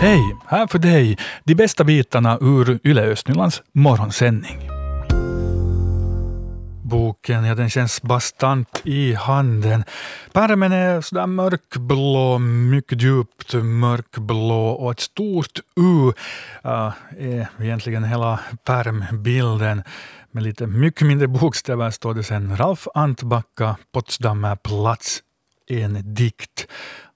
Hej! Här för dig de bästa bitarna ur Yle Östnylands morgonsändning. Boken, ja den känns bastant i handen. Pärmen är sådär mörkblå, mycket djupt mörkblå och ett stort U äh, är egentligen hela pärmbilden. Med lite mycket mindre bokstäver står det sen Ralf Antbacka, Potsdamer plats, en dikt.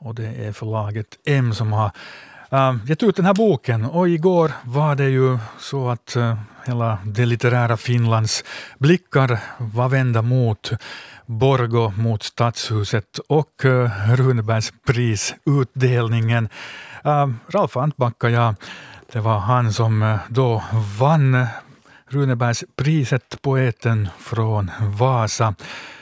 Och det är förlaget M som har Ehm, jag gett ut den här boken. Och igår var det ju så att eh, hela det litterära Finlands blickar var vända mot Borgo, mot Stadshuset och uh, Uh, Ralf Antbacka, ja, det var han som eh, då vann Runebergspriset, poeten från Vasa.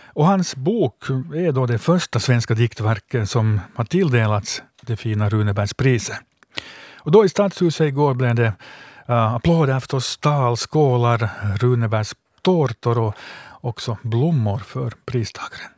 Och hans bok är då det första svenska diktverket som har tilldelats det fina Runebergspriset. Och då i Stadshuset igår blev det uh, applåder förstås, tal, skålar, Runebergstårtor och också blommor för pristagaren.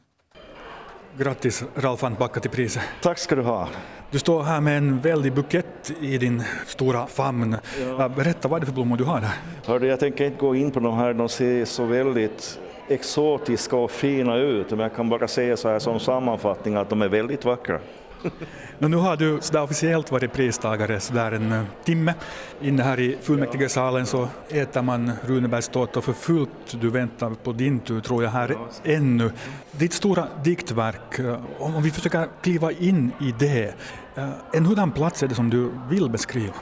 Grattis Ralf Antbacka till priset. Tack ska du ha. Du står här med en väldig bukett i din stora famn. Ja. Berätta, vad är det för blommor du har där? Hörde, jag tänker inte gå in på de här, de ser så väldigt exotiska och fina ut, men jag kan bara säga så här som sammanfattning att de är väldigt vackra. No, nu har du sådär officiellt varit pristagare sådär en eh, timme. Inne här i fullmäktigesalen så äter man Runebergstårta för fullt. Du väntar på din tur tror jag här ännu. Ditt stora diktverk, eh, om vi försöker kliva in i det, eh, en hurdan plats är det som du vill beskriva?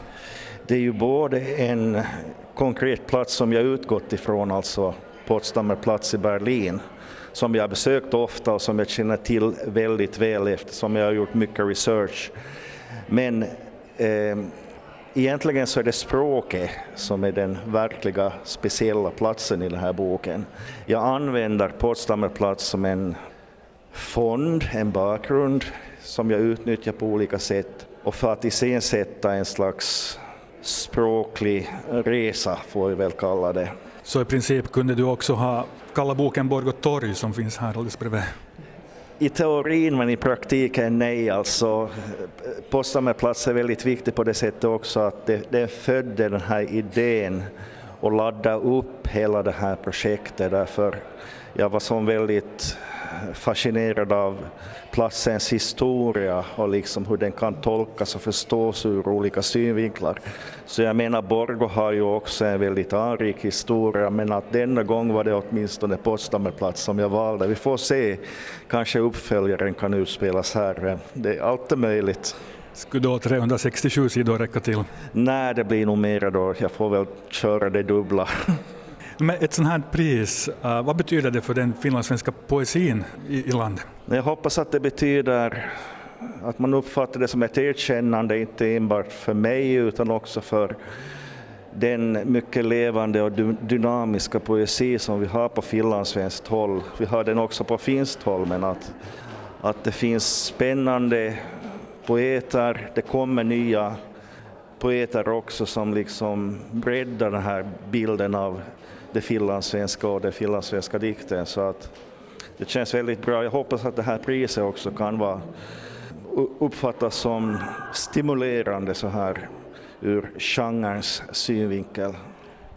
Det är ju både en konkret plats som jag utgått ifrån, alltså Potsdamer plats i Berlin, som jag besökt ofta och som jag känner till väldigt väl eftersom jag har gjort mycket research. Men eh, egentligen så är det språket som är den verkliga speciella platsen i den här boken. Jag använder Potsdamer plats som en fond, en bakgrund som jag utnyttjar på olika sätt och för att iscensätta en slags språklig resa, får vi väl kalla det. Så i princip kunde du också ha kalla boken Borgå torg som finns här alldeles bredvid? I teorin men i praktiken nej. Alltså, Potsdamerplats är väldigt viktigt på det sättet också att det, det födde den här idén och ladda upp hela det här projektet därför jag var som väldigt fascinerad av platsens historia och liksom hur den kan tolkas och förstås ur olika synvinklar. Så jag menar, Borgå har ju också en väldigt anrik historia, men att denna gång var det åtminstone Potsdamerplats som jag valde. Vi får se, kanske uppföljaren kan utspelas här. Det, allt är möjligt. Skulle då 367 sidor räcka till? Nej, det blir nog mera då. Jag får väl köra det dubbla. Men ett sånt här pris, eh, vad betyder det för den finlandssvenska poesin i, i landet? Jag hoppas att det betyder att man uppfattar det som ett erkännande, inte enbart för mig utan också för den mycket levande och dynamiska poesi som vi har på finlandssvenskt håll. Vi har den också på finskt håll, men att, att det finns spännande poeter, det kommer nya poeter också som liksom breddar den här bilden av det finlandssvenska och det finlandssvenska dikten. Så att det känns väldigt bra. Jag hoppas att det här priset också kan vara, uppfattas som stimulerande så här ur genrens synvinkel.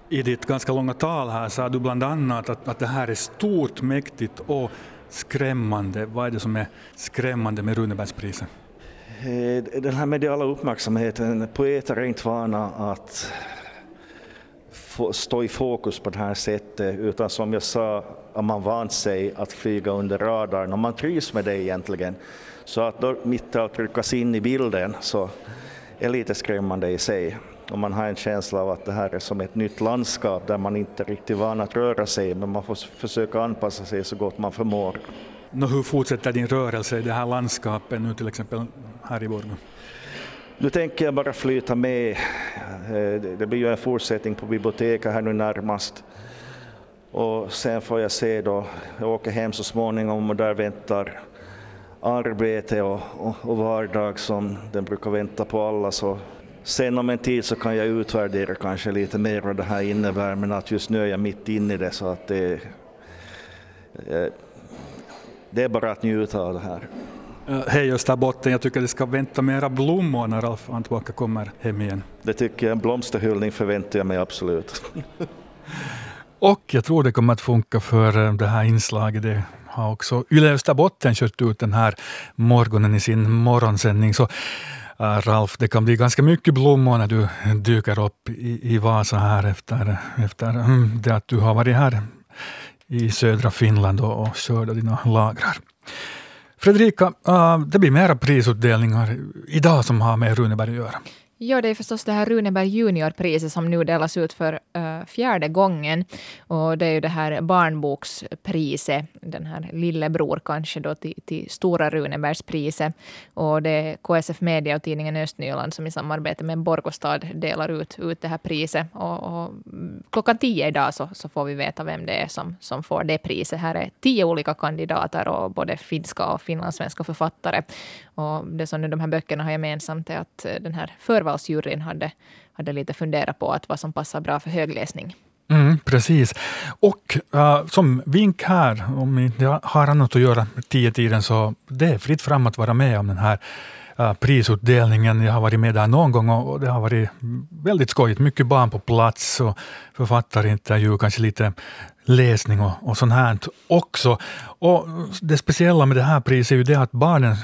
I ditt ganska långa tal här sa du bland annat att, att det här är stort, mäktigt och skrämmande. Vad är det som är skrämmande med Runebergspriset? Eh, den här mediala uppmärksamheten, poeter är inte vana att stå i fokus på det här sättet, utan som jag sa, har man vant sig att flyga under radarn och man trivs med det egentligen. Så att då mitt att tryckas in i bilden så är lite skrämmande i sig. Och man har en känsla av att det här är som ett nytt landskap där man inte är riktigt van att röra sig, men man får försöka anpassa sig så gott man förmår. Nå, hur fortsätter din rörelse i det här landskapet nu till exempel här i Borgå? Nu tänker jag bara flyta med. Eh, det blir ju en fortsättning på biblioteket här nu närmast. Och sen får jag se då, jag åker hem så småningom och där väntar arbete och, och, och vardag som den brukar vänta på alla. Så sen om en tid så kan jag utvärdera kanske lite mer vad det här innebär, men att just nu är jag mitt inne i det så att det, eh, det är bara att njuta av det här. Uh, hej Österbotten, jag tycker det ska vänta mera blommor när Ralf Antwaka kommer hem igen. Det tycker jag, en blomsterhyllning förväntar jag mig absolut. Och jag tror det kommer att funka för det här inslaget. Det har också Yle Österbotten kört ut den här morgonen i sin morgonsändning. Så uh, Ralf, det kan bli ganska mycket blommor när du dyker upp i, i Vasa här efter, efter um, det att du har varit här i södra Finland och, och skördat dina lagrar. Fredrika, ah, det blir mera prisutdelningar idag som har med Runeberg att göra. Ja, det är förstås det här Runeberg juniorpriset som nu delas ut för uh, fjärde gången. Och det är ju det här barnbokspriset, den här lillebror kanske då till, till Stora Runebergspriset. Och det är KSF Media och tidningen Östnyland som i samarbete med Borgostad delar ut, ut det här priset. Och, och klockan tio idag så, så får vi veta vem det är som, som får det priset. Här är tio olika kandidater och både finska och finlandssvenska författare. Och det som de här böckerna har gemensamt är att eh, den här förvalsjuryn hade, hade lite funderat på att vad som passar bra för högläsning. Mm, precis. Och uh, som vink här, om ni har annat att göra tio tiden, så det är fritt fram att vara med om den här uh, prisutdelningen. Jag har varit med där någon gång och det har varit väldigt skojigt. Mycket barn på plats och författarintervju, kanske lite läsning och, och sånt här också. Och det speciella med det här priset är ju det att barnen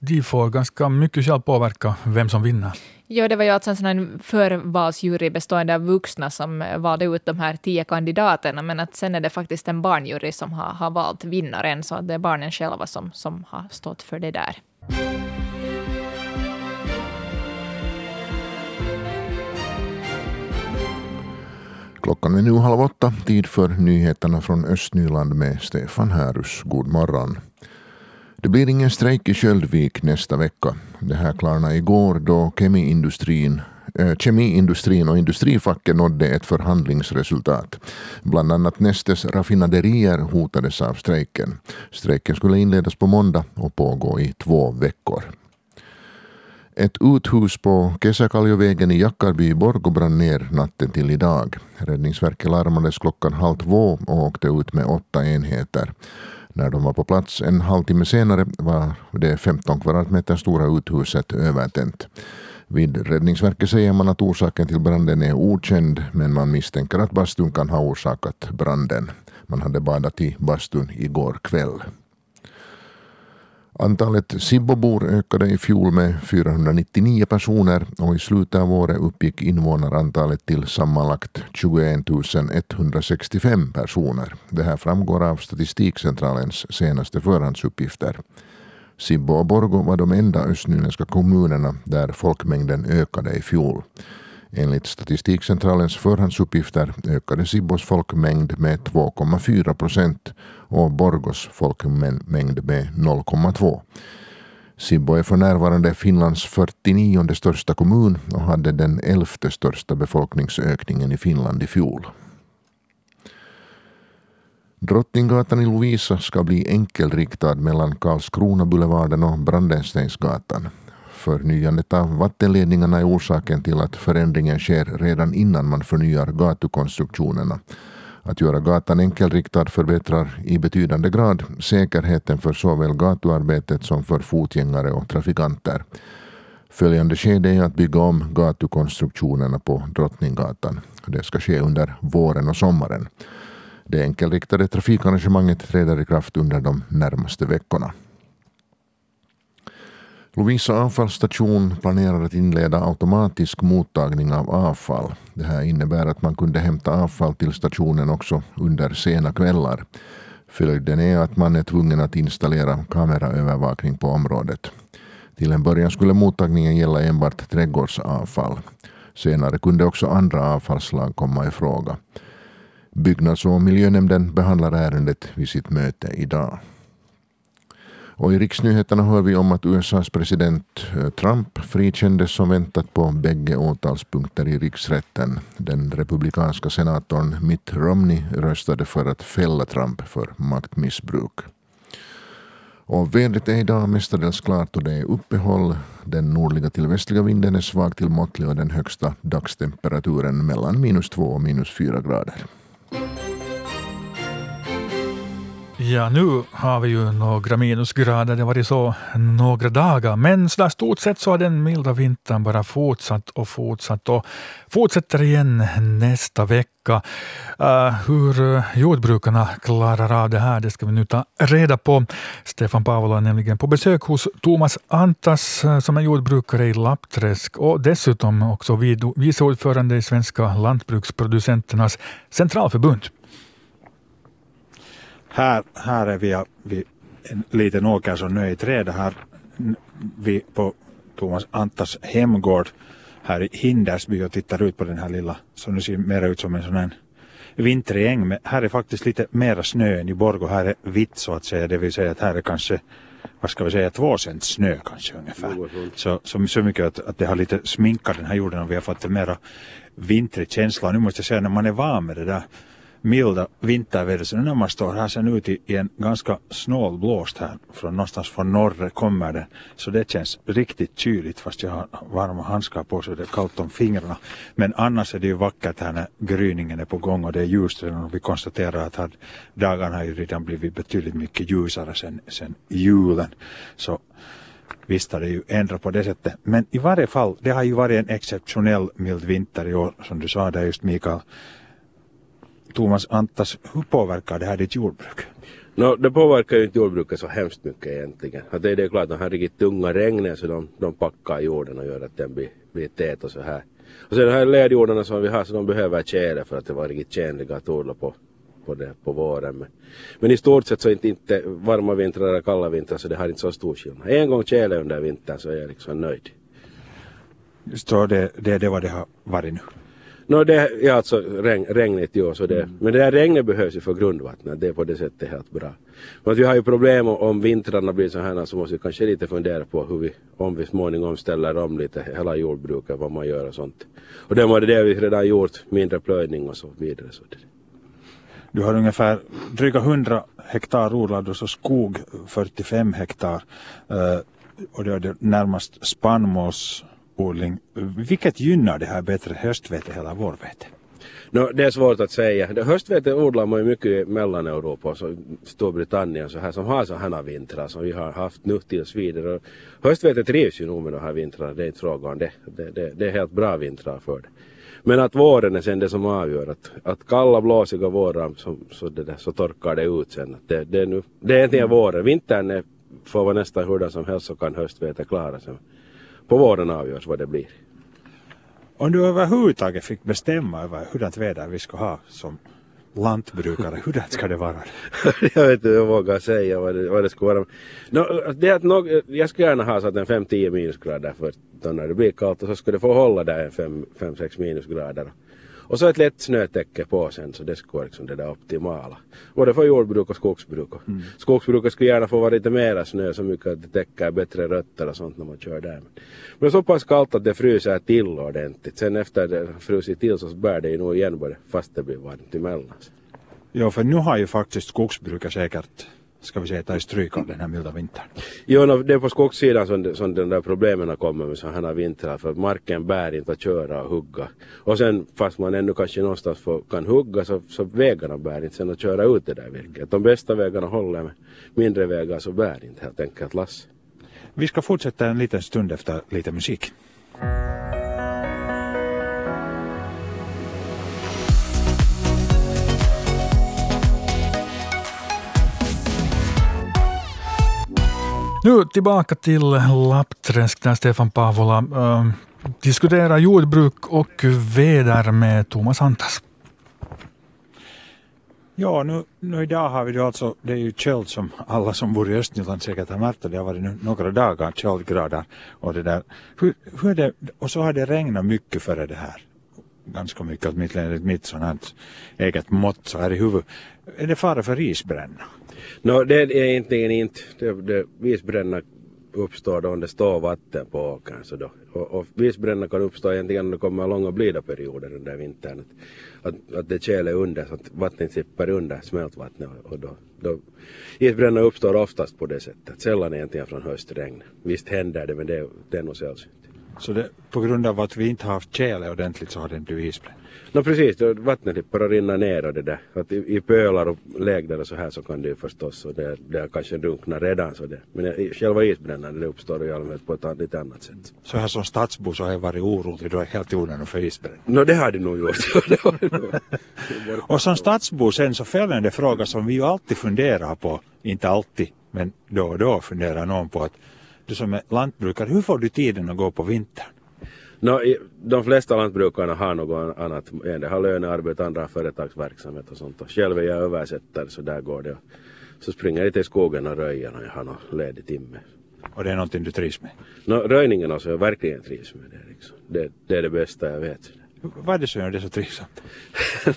de får ganska mycket själv påverka vem som vinner. Ja, det var ju alltså en sån förvalsjury bestående av vuxna som valde ut de här tio kandidaterna, men att sen är det faktiskt en barnjury som har, har valt vinnaren, så det är barnen själva som, som har stått för det där. Klockan är nu halv åtta, tid för nyheterna från Östnyland med Stefan Härus. God morgon. Det blir ingen strejk i Sköldvik nästa vecka. Det här klarnade igår då kemiindustrin eh, Kemiindustrin och industrifacken nådde ett förhandlingsresultat. Bland annat Nestes raffinaderier hotades av strejken. Strejken skulle inledas på måndag och pågå i två veckor. Ett uthus på Kesäkaljovägen i Jackarby i Borgå brann ner natten till idag. Räddningsverket larmades klockan halv två och åkte ut med åtta enheter. När de var på plats en halvtimme senare var det 15 kvadratmeter stora uthuset övertänt. Vid Räddningsverket säger man att orsaken till branden är okänd men man misstänker att bastun kan ha orsakat branden. Man hade badat i bastun igår kväll. Antalet Sibbobor ökade i fjol med 499 personer och i slutet av året uppgick invånarantalet till sammanlagt 21 165 personer. Det här framgår av Statistikcentralens senaste förhandsuppgifter. Sibbo och Borgo var de enda östnyländska kommunerna där folkmängden ökade i fjol. Enligt Statistikcentralens förhandsuppgifter ökade Sibbos folkmängd med 2,4 procent och Borgos folkmängd med 0,2. Sibbo är för närvarande Finlands 49 största kommun och hade den elfte största befolkningsökningen i Finland i fjol. Drottninggatan i Lovisa ska bli enkelriktad mellan Karlskrona-boulevarden och Brandensteinsgatan. Förnyandet av vattenledningarna är orsaken till att förändringen sker redan innan man förnyar gatukonstruktionerna. Att göra gatan enkelriktad förbättrar i betydande grad säkerheten för såväl gatuarbetet som för fotgängare och trafikanter. Följande skede är att bygga om gatukonstruktionerna på Drottninggatan. Det ska ske under våren och sommaren. Det enkelriktade trafikarrangemanget träder i kraft under de närmaste veckorna. Lovisa avfallsstation planerar att inleda automatisk mottagning av avfall. Det här innebär att man kunde hämta avfall till stationen också under sena kvällar. Följden är att man är tvungen att installera kameraövervakning på området. Till en början skulle mottagningen gälla enbart trädgårdsavfall. Senare kunde också andra avfallsslag komma i fråga. Byggnads och miljönämnden behandlar ärendet vid sitt möte idag. Och i riksnyheterna hör vi om att USAs president eh, Trump frikändes som väntat på bägge åtalspunkter i riksrätten. Den republikanska senatorn Mitt Romney röstade för att fälla Trump för maktmissbruk. Och vädret är idag mestadels klart och det är uppehåll. Den nordliga till västliga vinden är svag till måttlig och den högsta dagstemperaturen mellan minus två och minus fyra grader. Ja, nu har vi ju några minusgrader, det har varit så några dagar, men så där stort sett så har den milda vintern bara fortsatt och fortsatt och fortsätter igen nästa vecka. Uh, hur eh, jordbrukarna klarar av det här, det ska vi nu ta reda på. Stefan Paavola är nämligen på besök hos Thomas Antas eh, som är jordbrukare i Lappträsk och dessutom också vice ordförande i Svenska lantbruksproducenternas centralförbund. Här, här är vi vid en liten åker som nu är i träda här vi på Thomas Antas hemgård här i Hindersby och tittar ut på den här lilla som nu ser mer ut som en sån här vintrig äng. Men här är faktiskt lite mera snö än i Borgå. Här är vitt så att säga. Det vill säga att här är kanske vad ska vi säga, två cent snö kanske ungefär. Så, så, så mycket att, att det har lite sminkat den här jorden och vi har fått en mera vintrig känsla. Och nu måste jag säga när man är van med det där milda vinterväder. Så nu när man står här sen ut i, i en ganska snål blåst här från någonstans från norr kommer det. Så det känns riktigt kyligt fast jag har varma handskar på så det är kallt om fingrarna. Men annars är det ju vackert här när gryningen är på gång och det är ljust och vi konstaterar att här, dagarna har ju redan blivit betydligt mycket ljusare sen, sen julen. Så Visst har det ju ändrat på det sättet. Men i varje fall, det har ju varit en exceptionell mild vinter i år som du sa där just Mikael. Thomas Antas, hur påverkar det här ditt jordbruk? No, det påverkar ju inte jordbruket så hemskt mycket egentligen. Att det, det är klart de här riktigt tunga regnen så de, de packar jorden och gör att den blir, blir tät och så här. Och sen de här ledjordarna som vi har så de behöver tjäle för att det var riktigt tjänliga att odla på, på, det, på våren. Men, men i stort sett så är inte, inte varma vintrar eller kalla vintrar så det har inte så stor skillnad. En gång tjäle under vintern så är jag liksom nöjd. Just så det, det, det vad det har varit nu? No, det är alltså regn, regnigt ju så det, mm. men det där regnet behövs ju för grundvattnet, det är på det sättet helt bra. Men vi har ju problem om, om vintrarna blir så här så måste vi kanske lite fundera på hur vi, om vi småningom ställer om lite hela jordbruket, vad man gör och sånt. Och det var det vi redan gjort, mindre plöjning och så vidare. Så det. Du har ungefär dryga 100 hektar odlad och så skog 45 hektar. Uh, och det är närmast spannmåls odling. Vilket gynnar det här bättre, höstvete eller vårvete? No, det är svårt att säga. Höstvete odlar man ju mycket i Mellaneuropa, så Storbritannien så här, som har sådana vintrar som vi har haft nu tills vidare. höstvete trivs ju nog med de här vintrarna, det är inte fråga om det. Det, det. det, är helt bra vintrar för det. Men att våren är sen det som avgör. Att, att kalla blåsiga vårar så, så, det där, så torkar det ut sen. Att det, det, är nu, det är egentligen våren. Vintern är, får vara nästan hurdan som helst så kan höstvete klara sig på våren avgörs vad det blir. Om du överhuvudtaget fick bestämma över hurdant väder vi ska ha som lantbrukare, hurdant ska det vara? jag vet inte, jag vågar säga vad det, vad det ska vara. No, det att no, jag skulle gärna ha satt en 5-10 minusgrader för när det blir kallt och så skulle det få hålla där en 5-6 minusgrader. Och så ett lätt snötäcke på sen så det skulle vara liksom det där optimala. Både för jordbruk och skogsbruk. Mm. Skogsbruket skulle gärna få vara lite mera snö så mycket att det täcker bättre rötter och sånt när man kör där. Men så pass kallt att det fryser till ordentligt. Sen efter det frusit till så bär det ju nog igen både fast det blir varmt emellan. Ja för nu har ju faktiskt skogsbruket säkert ska vi säga, ta stryk av den här milda vintern? Jo, det är på skogssidan som, som den där problemen kommer med sådana här vintrar för marken bär inte att köra och hugga. Och sen fast man ännu kanske någonstans får, kan hugga så, så vägarna bär inte sen att köra ut det där virket. De bästa vägarna håller med mindre vägar så bär inte helt enkelt lass. Vi ska fortsätta en liten stund efter lite musik. Nu tillbaka till Lappträsk där Stefan Pavola äh, diskuterar jordbruk och väder med Thomas Antas. Ja, nu, nu idag har vi då alltså, det är ju köld som alla som bor i Östnyland säkert har märkt det har varit nu några dagar, köldgrader och det där. Hur, hur är det, och så har det regnat mycket före det här. Ganska mycket, åtminstone enligt mitt sånt eget mått så här i huvudet. Är det fara för isbränna? No, det är egentligen inte. Det, det, visbränna uppstår då om det står vatten på åkern. Så då. Och, och visbränna kan uppstå egentligen om det kommer långa blida perioder under vintern. Att, att, att det kärl är under så att vattnet sippar under smältvattnet. Och då, då, isbränna uppstår oftast på det sättet. Sällan egentligen från höstregn. Visst händer det men det, det är nog sällsynt. Så det, på grund av att vi inte har haft tjäle ordentligt så har den blivit isbränd. No precis, vattnet bara rinner ner och det där. Att i, i pölar och lägder och så här så kan det ju förstås och det, det kanske drunknar redan så det. Men själva isbrännandet det uppstår i allmänhet på ett lite annat sätt. Så här som stadsbo så har jag varit orolig, då är helt i onödan för isbränning. Nå det har det nog gjort. Och som stadsbo sen så följande fråga som vi ju alltid funderar på, inte alltid, men då och då funderar någon på att du som är lantbrukare, hur får du tiden att gå på vintern? I- de flesta lantbrukarna har något annat. En del har lönearbete, andra har företagsverksamhet och sånt. Och själv är jag översättare så där går det. Så springer jag till skogen och röjer när jag har någon ledig timme. Och det är någonting du trivs med. Nå, röjningen alltså, jag verkligen trivs med det. Liksom. Det, det är det bästa jag vet. Vad är det som gör det så trivsamt?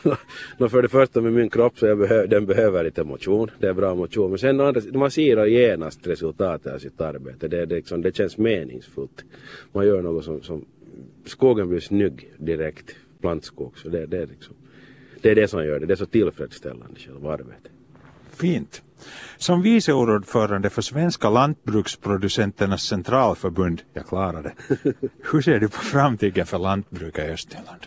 Nå, för det första med min kropp så jag behö, den behöver lite motion. Det är bra motion. Men sen andra, man ser genast resultatet av sitt arbete. Det, det, liksom, det känns meningsfullt. Man gör något som, som skogen blir snygg direkt. Plantskog. Så det, det, är liksom, det är det som gör det. Det är så tillfredsställande själva arbetet. Fint. Som vice ordförande för Svenska lantbruksproducenternas centralförbund, jag klarade det. Hur ser du på framtiden för lantbrukare i Östergötland?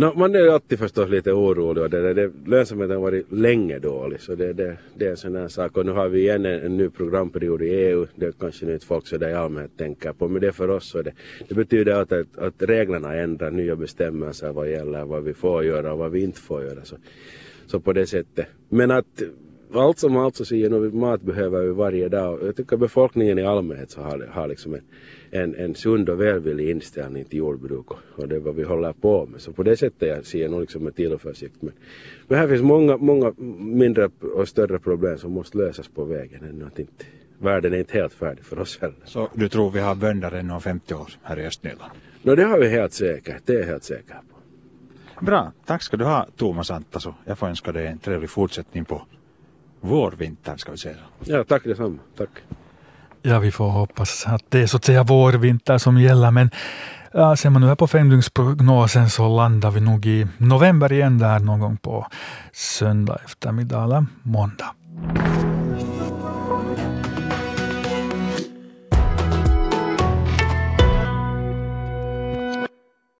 No, man är ju alltid förstås lite orolig och det, det, det, lönsamheten har varit länge dålig så det, det, det är en sån här sak och nu har vi igen en, en ny programperiod i EU. Det kanske nu inte folk så där i allmänhet tänker på men det är för oss så det, det betyder att, att, att reglerna ändrar nya bestämmelser vad gäller vad vi får göra och vad vi inte får göra. Så, så på det sättet. Men att allt som allt så säger nog mat behöver vi varje dag jag tycker befolkningen i allmänhet så har, har liksom en, en, en sund och välvillig inställning till jordbruk och, och det är vad vi håller på med. Så på det sättet jag ser jag nog liksom med tillförsikt. Men, men här finns många, många mindre och större problem som måste lösas på vägen. Ännu att inte, världen är inte helt färdig för oss heller. Så du tror vi har bönder ännu om 50 år här i Östnyland? No, det har vi helt säkert, det är jag helt säker på. Bra, tack ska du ha Thomas Anttaso. Jag får önska dig en trevlig fortsättning på vårvinter ska vi säga. Ja, tack detsamma. Tack. Ja, vi får hoppas att det är så att säga vårvinter som gäller, men ja, ser man nu här på femdygnsprognosen så landar vi nog i november igen där någon gång på söndag eftermiddag eller måndag.